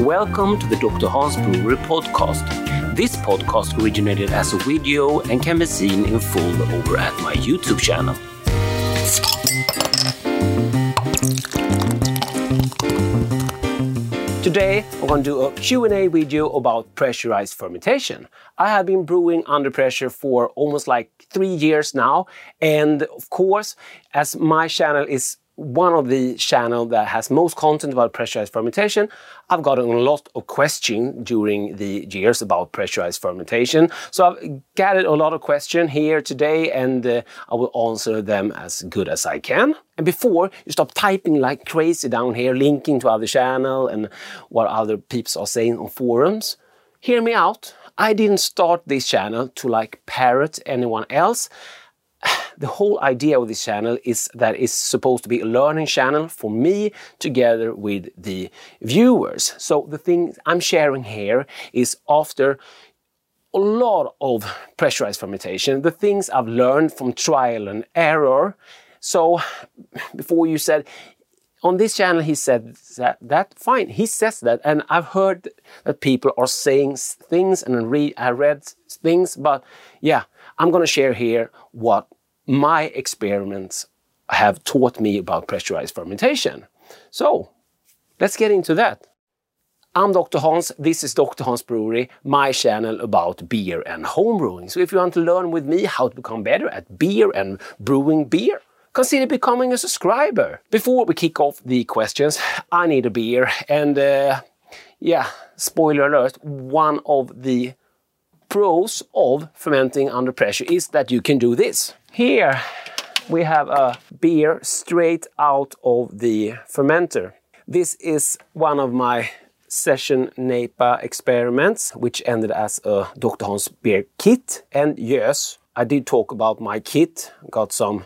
Welcome to the Dr. Hans Brewery podcast. This podcast originated as a video and can be seen in full over at my YouTube channel. Today, I'm going to do a Q&A video about pressurized fermentation. I have been brewing under pressure for almost like three years now. And of course, as my channel is one of the channel that has most content about pressurized fermentation. I've gotten a lot of questions during the years about pressurized fermentation. So I've gathered a lot of questions here today and uh, I will answer them as good as I can. And before you stop typing like crazy down here, linking to other channel and what other peeps are saying on forums, hear me out. I didn't start this channel to like parrot anyone else the whole idea of this channel is that it's supposed to be a learning channel for me together with the viewers. So the thing I'm sharing here is after a lot of pressurized fermentation, the things I've learned from trial and error. So before you said, on this channel he said that, that fine he says that and i've heard that people are saying things and i read things but yeah i'm going to share here what my experiments have taught me about pressurized fermentation. So let's get into that. I'm Dr. Hans, this is Dr. Hans Brewery, my channel about beer and home brewing. So if you want to learn with me how to become better at beer and brewing beer, consider becoming a subscriber. Before we kick off the questions, I need a beer and uh, yeah, spoiler alert, one of the pros of fermenting under pressure is that you can do this. Here we have a beer straight out of the fermenter. This is one of my session NEPA experiments, which ended as a Dr. Hans beer kit. And yes, I did talk about my kit, got some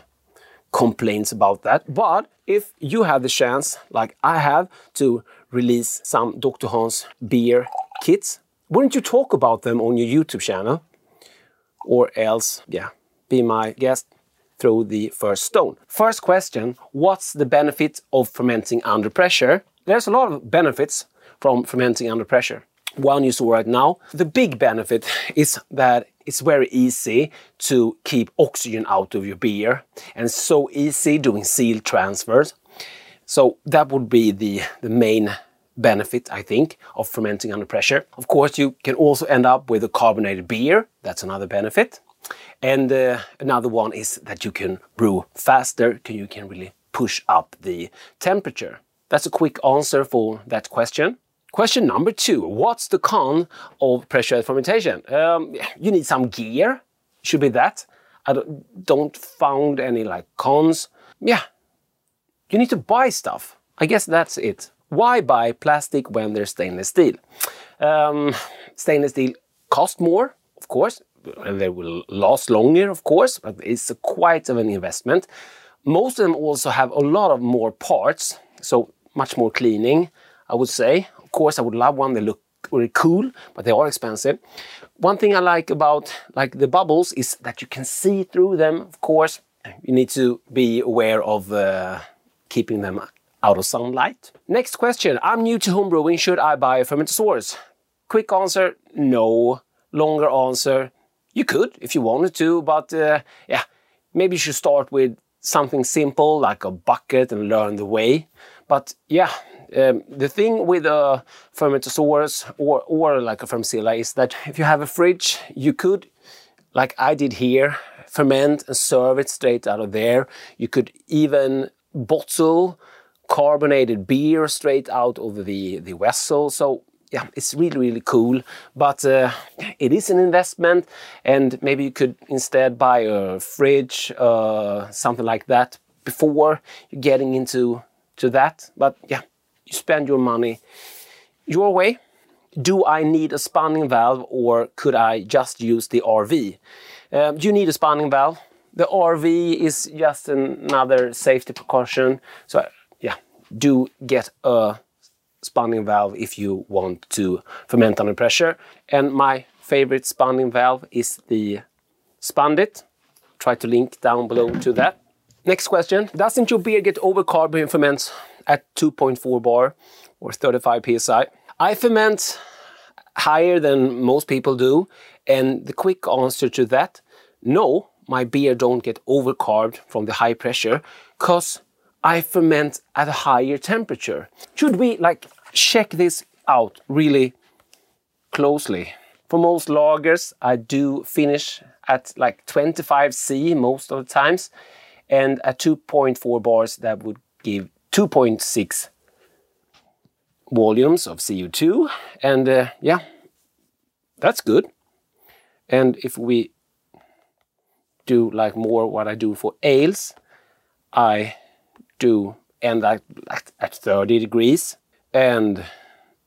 complaints about that. But if you have the chance, like I have, to release some Dr. Hans beer kits, wouldn't you talk about them on your YouTube channel? Or else, yeah, be my guest, throw the first stone. First question What's the benefit of fermenting under pressure? There's a lot of benefits from fermenting under pressure. One you saw right now. The big benefit is that it's very easy to keep oxygen out of your beer and so easy doing seal transfers. So that would be the, the main benefit, I think, of fermenting under pressure. Of course, you can also end up with a carbonated beer. That's another benefit. And uh, another one is that you can brew faster, you can really push up the temperature. That's a quick answer for that question. Question number two, what's the con of pressure fermentation? Um, you need some gear, should be that. I don't, don't found any like cons. Yeah, you need to buy stuff. I guess that's it. Why buy plastic when there's stainless steel? Um, stainless steel cost more, of course, and they will last longer, of course, but it's quite of an investment. Most of them also have a lot of more parts, so much more cleaning, I would say. Of course, I would love one. They look really cool, but they are expensive. One thing I like about like the bubbles is that you can see through them. Of course, you need to be aware of uh, keeping them out of sunlight. Next question. I'm new to homebrewing. Should I buy a Fermentasaurus? Quick answer, no. Longer answer, you could if you wanted to, but uh, yeah, maybe you should start with something simple like a bucket and learn the way. But yeah, um, the thing with a Fermentasaurus or, or like a Fermzilla is that if you have a fridge, you could, like I did here, ferment and serve it straight out of there. You could even bottle carbonated beer straight out of the, the vessel. So yeah, it's really, really cool. But uh, it is an investment, and maybe you could instead buy a fridge, uh, something like that, before you're getting into to that. But yeah, you spend your money your way. Do I need a spunding valve, or could I just use the RV? Um, you need a spunding valve. The RV is just another safety precaution. So do get a spunding valve if you want to ferment under pressure. And my favorite spunding valve is the Spandit. Try to link down below to that. Next question. Doesn't your beer get overcarb when ferments at 2.4 bar or 35 psi? I ferment higher than most people do, and the quick answer to that, no, my beer don't get overcarbed from the high pressure, cause I ferment at a higher temperature. Should we like check this out really closely? For most lagers, I do finish at like 25 C most of the times, and at 2.4 bars, that would give 2.6 volumes of CO2. And uh, yeah, that's good. And if we do like more what I do for ales, I do end at, at 30 degrees and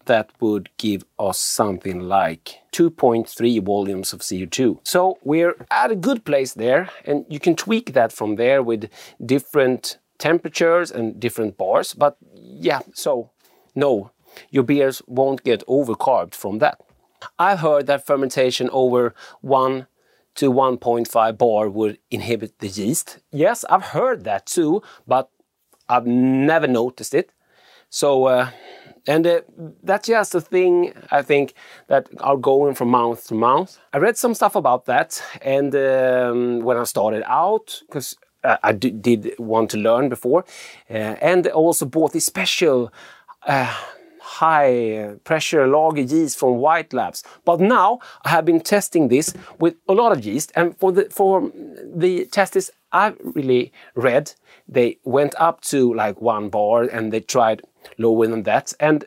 that would give us something like 2.3 volumes of CO2. So we're at a good place there and you can tweak that from there with different temperatures and different bars. But yeah, so no, your beers won't get overcarbed from that. I've heard that fermentation over 1 to 1.5 bar would inhibit the yeast. Yes, I've heard that too, but I've never noticed it. So uh, and uh, that's just a thing I think that are going from mouth to mouth. I read some stuff about that, and um, when I started out, because uh, I did want to learn before, uh, and also bought this special uh, high uh, pressure lager yeast from White Labs. But now I have been testing this with a lot of yeast, and for the for the tests I've really read, they went up to like one bar and they tried lower than that. And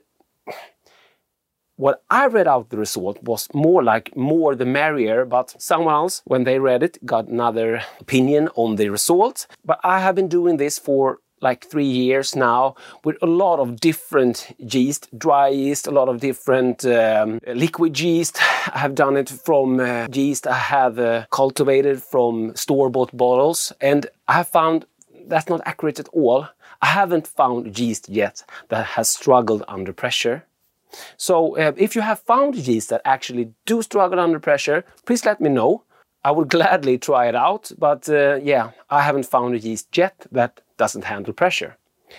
what I read out the result was more like more the merrier, but someone else, when they read it, got another opinion on the result. But I have been doing this for like three years now with a lot of different yeast, dry yeast, a lot of different um, liquid yeast. I have done it from uh, yeast I have uh, cultivated from store bought bottles, and I have found that's not accurate at all. I haven't found yeast yet that has struggled under pressure. So uh, if you have found yeast that actually do struggle under pressure, please let me know. I would gladly try it out, but uh, yeah, I haven't found a yeast yet that doesn't handle pressure.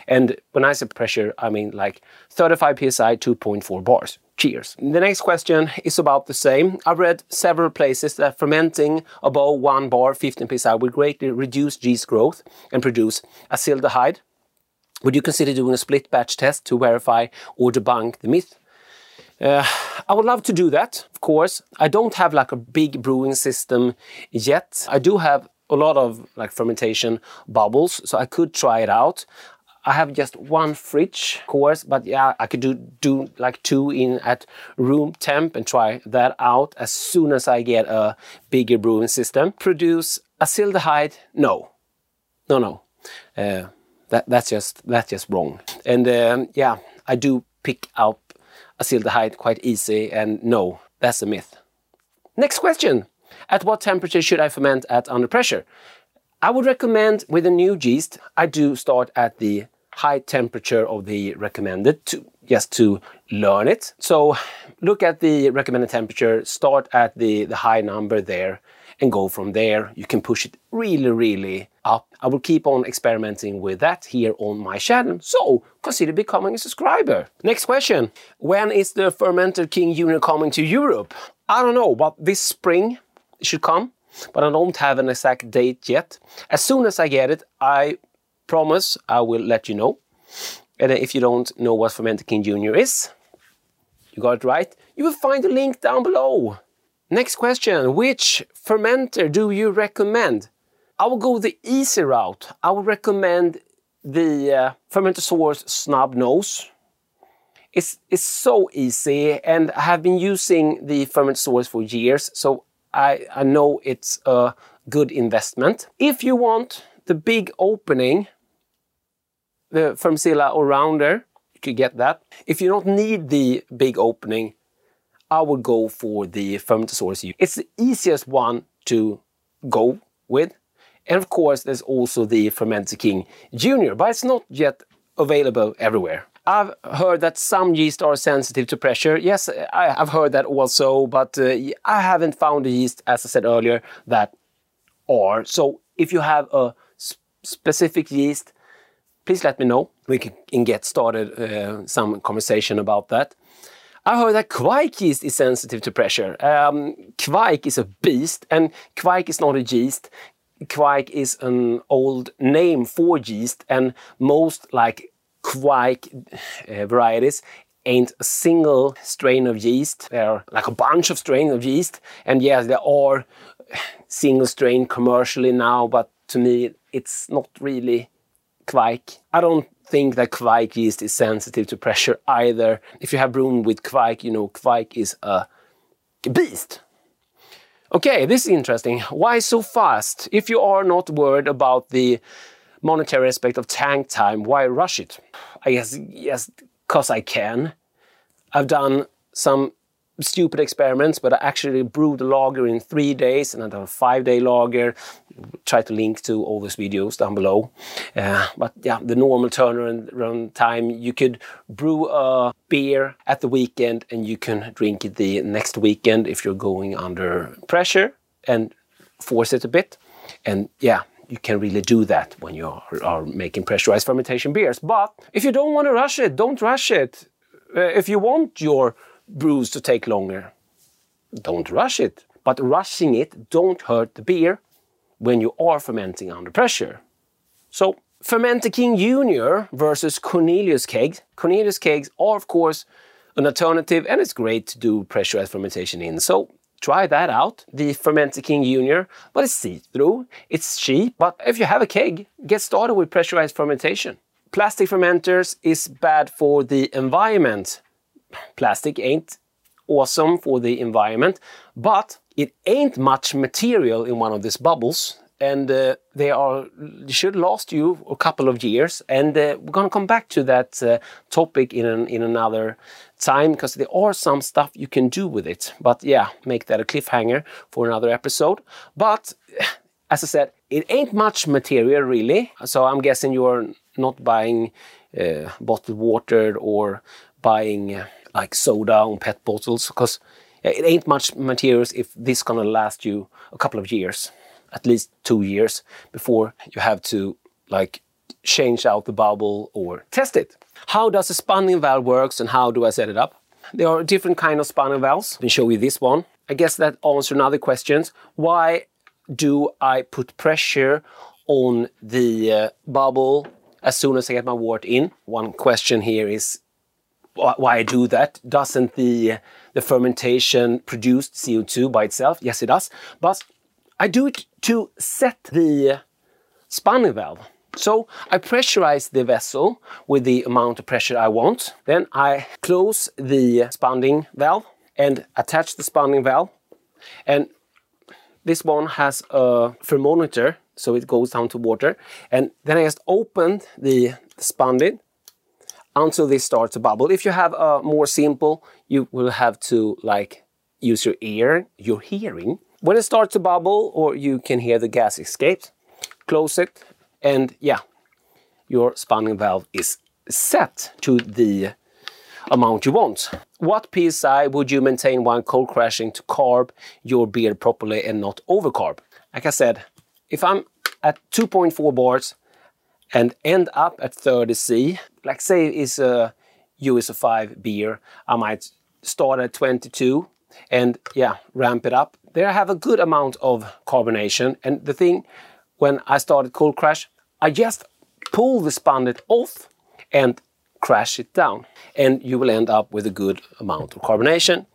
And when I say pressure, I mean like 35 psi, 2.4 bars. Cheers. The next question is about the same. I've read several places that fermenting above 1 bar 15 psi will greatly reduce yeast growth and produce acetaldehyde, would you consider doing a split batch test to verify or debunk the myth? Uh, I would love to do that, of course. I don't have like a big brewing system yet. I do have a lot of like fermentation bubbles, so I could try it out. I have just one fridge, of course, but yeah, I could do do like two in at room temp and try that out as soon as I get a bigger brewing system. Produce acetaldehyde? No, no, no. Uh, that, that's just that's just wrong. And um, yeah, I do pick up acetaldehyde quite easy, and no, that's a myth. Next question: At what temperature should I ferment at under pressure? I would recommend with a new yeast, I do start at the high temperature of the recommended to just to learn it. So look at the recommended temperature, start at the, the high number there and go from there. You can push it really, really up. I will keep on experimenting with that here on my channel, so consider becoming a subscriber. Next question. When is the Fermenter King Junior coming to Europe? I don't know, but this spring it should come, but I don't have an exact date yet. As soon as I get it, I promise I will let you know. And if you don't know what Fermenter King Junior is, you got it right, you will find the link down below. Next question, which fermenter do you recommend? I will go the easy route. I would recommend the uh, Fermentasaurus Snub Nose. It's, it's so easy and I have been using the Fermentasaurus for years, so I, I know it's a good investment. If you want the big opening, the Fermzilla or rounder, you could get that. If you don't need the big opening, I would go for the Fermentasaurus. It's the easiest one to go with. And of course, there's also the Fermenter King Junior, but it's not yet available everywhere. I've heard that some yeast are sensitive to pressure. Yes, I, have heard that also, but uh, I haven't found a yeast, as I said earlier, that are. So if you have a specific yeast, please let me know. We can get started uh, some conversation about that. I heard that kveik yeast is sensitive to pressure. Um, is a beast, and kveik is not a yeast. Kveik is an old name for yeast, and most like kveik uh, varieties ain't a single strain of yeast. There are like a bunch of strains of yeast, and yes, there are single strain commercially now, but to me, it's not really kveik. I don't think that kveik yeast is sensitive to pressure either. If you have brewed with kveik, you know kveik is a beast. Okay, this is interesting. Why so fast? If you are not worried about the monetary aspect of tank time, why rush it? I guess yes, because I can. I've done some stupid experiments, but I actually brewed a lager in three days and I done a five day lager. Try to link to all those videos down below. Uh, but yeah, the normal turnaround time, you could brew a beer at the weekend and you can drink it the next weekend if you're going under pressure and force it a bit. And yeah, you can really do that when you are, are making pressurized fermentation beers. But if you don't want to rush it, don't rush it. Uh, if you want your brews to take longer. Don't rush it, but rushing it don't hurt the beer when you are fermenting under pressure. So, Fermenter King Junior versus Cornelius kegs. Cornelius kegs are, of course, an alternative and it's great to do pressurized fermentation in. So, try that out, the Fermenter King Junior, but it's see-through, it's cheap, but if you have a keg, get started with pressurized fermentation. Plastic fermenters is bad for the environment plastic ain't awesome for the environment, but it ain't much material in one of these bubbles and uh, they are should last you a couple of years and uh, we're going to come back to that uh, topic in an, in another time because there are some stuff you can do with it. But yeah make that a cliffhanger for another episode. But as i said it ain't much material really. So i'm guessing you're not buying uh, bottled water or buying uh, like soda on pet bottles because it ain't much materials if this gonna last you a couple of years, at least two years before you have to like change out the bubble or test it. How does a spunding valve works and how do I set it up? There are different kind of spunding valves. Let me show you this one. I guess that answers another questions. Why do I put pressure on the uh, bubble as soon as I get my wort in? One question here is why I do that. Doesn't the the fermentation produce CO2 by itself? Yes, it does. But I do it to set the spunding valve. So I pressurize the vessel with the amount of pressure I want. Then I close the spunding valve and attach the spunding valve. And this one has a thermometer, so it goes down to water. And then I just open the, spunding until they start to bubble. If you have a more simple, you will have to like use your ear, your hearing. When it starts to bubble or you can hear the gas escape, close it and yeah, your spunding valve is set to the amount you want. What PSI would you maintain while cold crashing to carb your beer properly and not overcarb? Like I said, if I'm at 2.4 bars, and end up at 30C. Like say is a US-05 beer, I might start at 22 and yeah, ramp it up. There I have a good amount of carbonation. And the thing, when I started Cold Crash, I just pull the spunnet off and crash it down. And you will end up with a good amount of carbonation.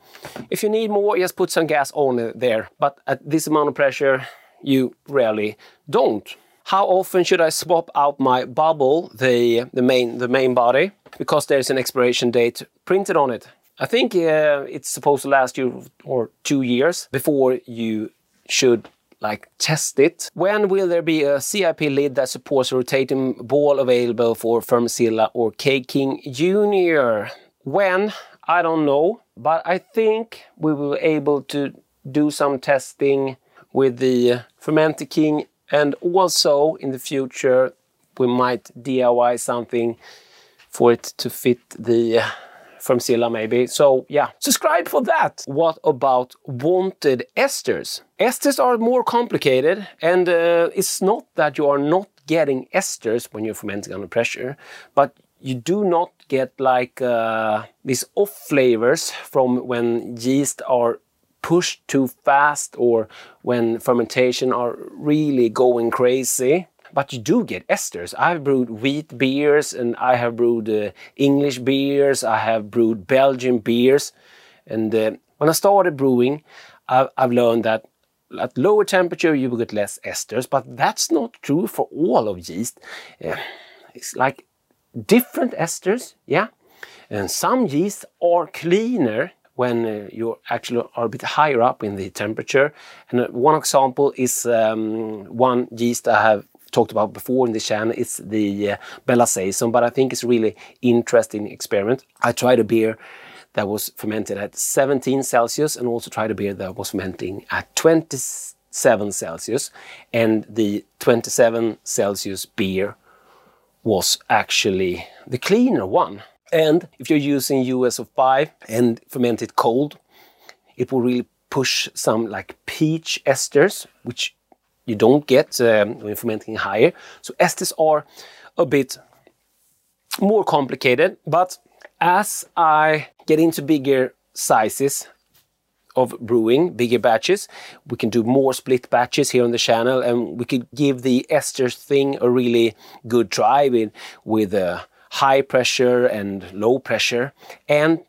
If you need more, just put some gas on there. But at this amount of pressure, you rarely don't. How often should I swap out my bubble, the, the, main, the main body, because there's an expiration date printed on it? I think uh, it's supposed to last you or two years before you should like test it. When will there be a CIP lid that supports a rotating ball available for Fermzilla or K-King Junior? When? I don't know, but I think we will be able to do some testing with the Fermenter King and also in the future, we might DIY something for it to fit the Fermzilla maybe. So yeah, subscribe for that. What about wanted esters? Esters are more complicated and uh, it's not that you are not getting esters when you're fermenting under pressure, but you do not get like uh, these off flavors from when yeast are pushed too fast or when fermentation are really going crazy. But you do get esters. I've brewed wheat beers and I have brewed uh, English beers. I have brewed Belgian beers. And uh, when I started brewing, I've, I've learned that at lower temperature you will get less esters, but that's not true for all of yeast. Yeah. It's like different esters, yeah. And some yeasts are cleaner when uh, you actually are a bit higher up in the temperature. And uh, one example is um, one yeast I have talked about before in the channel. It's the uh, Belle Saison, but I think it's really interesting experiment. I tried a beer that was fermented at 17 Celsius and also tried a beer that was fermenting at 27 Celsius. And the 27 Celsius beer was actually the cleaner one. And if you're using US-05 and ferment it cold, it will really push some like peach esters, which you don't get um, when fermenting higher. So esters are a bit more complicated, but as I get into bigger sizes of brewing, bigger batches, we can do more split batches here on the channel and we could give the esters thing a really good try with, with uh, high pressure and low pressure. And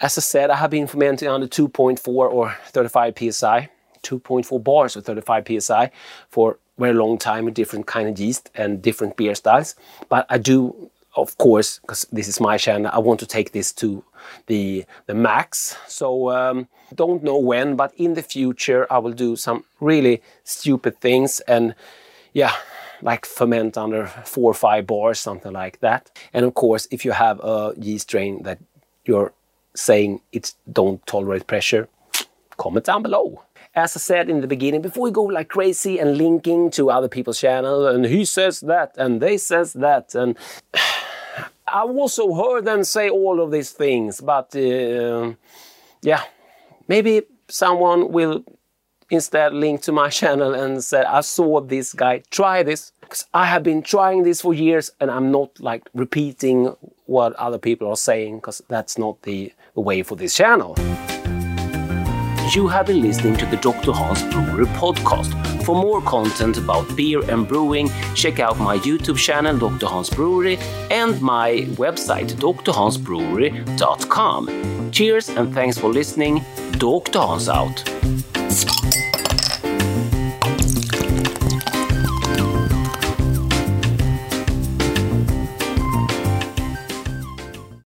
as I said, I have been fermenting under 2.4 or 35 psi, 2.4 bars or 35 psi for a very long time with different kind of yeast and different beer styles. But I do of course, because this is my channel, I want to take this to the the max. So um, don't know when, but in the future I will do some really stupid things and yeah, like ferment under four or five bars, something like that. And of course, if you have a yeast strain that you're saying it don't tolerate pressure, comment down below as I said in the beginning, before we go like crazy and linking to other people's channel, and he says that, and they says that, and I also heard them say all of these things, but uh, yeah, maybe someone will instead link to my channel and said, I saw this guy try this. Because I have been trying this for years and I'm not like repeating what other people are saying because that's not the way for this channel. You have been listening to the Dr. Hans Brewery podcast. For more content about beer and brewing, check out my YouTube channel, Dr. Hans Brewery, and my website, drhansbrewery.com. Cheers and thanks for listening. Dr. Hans out.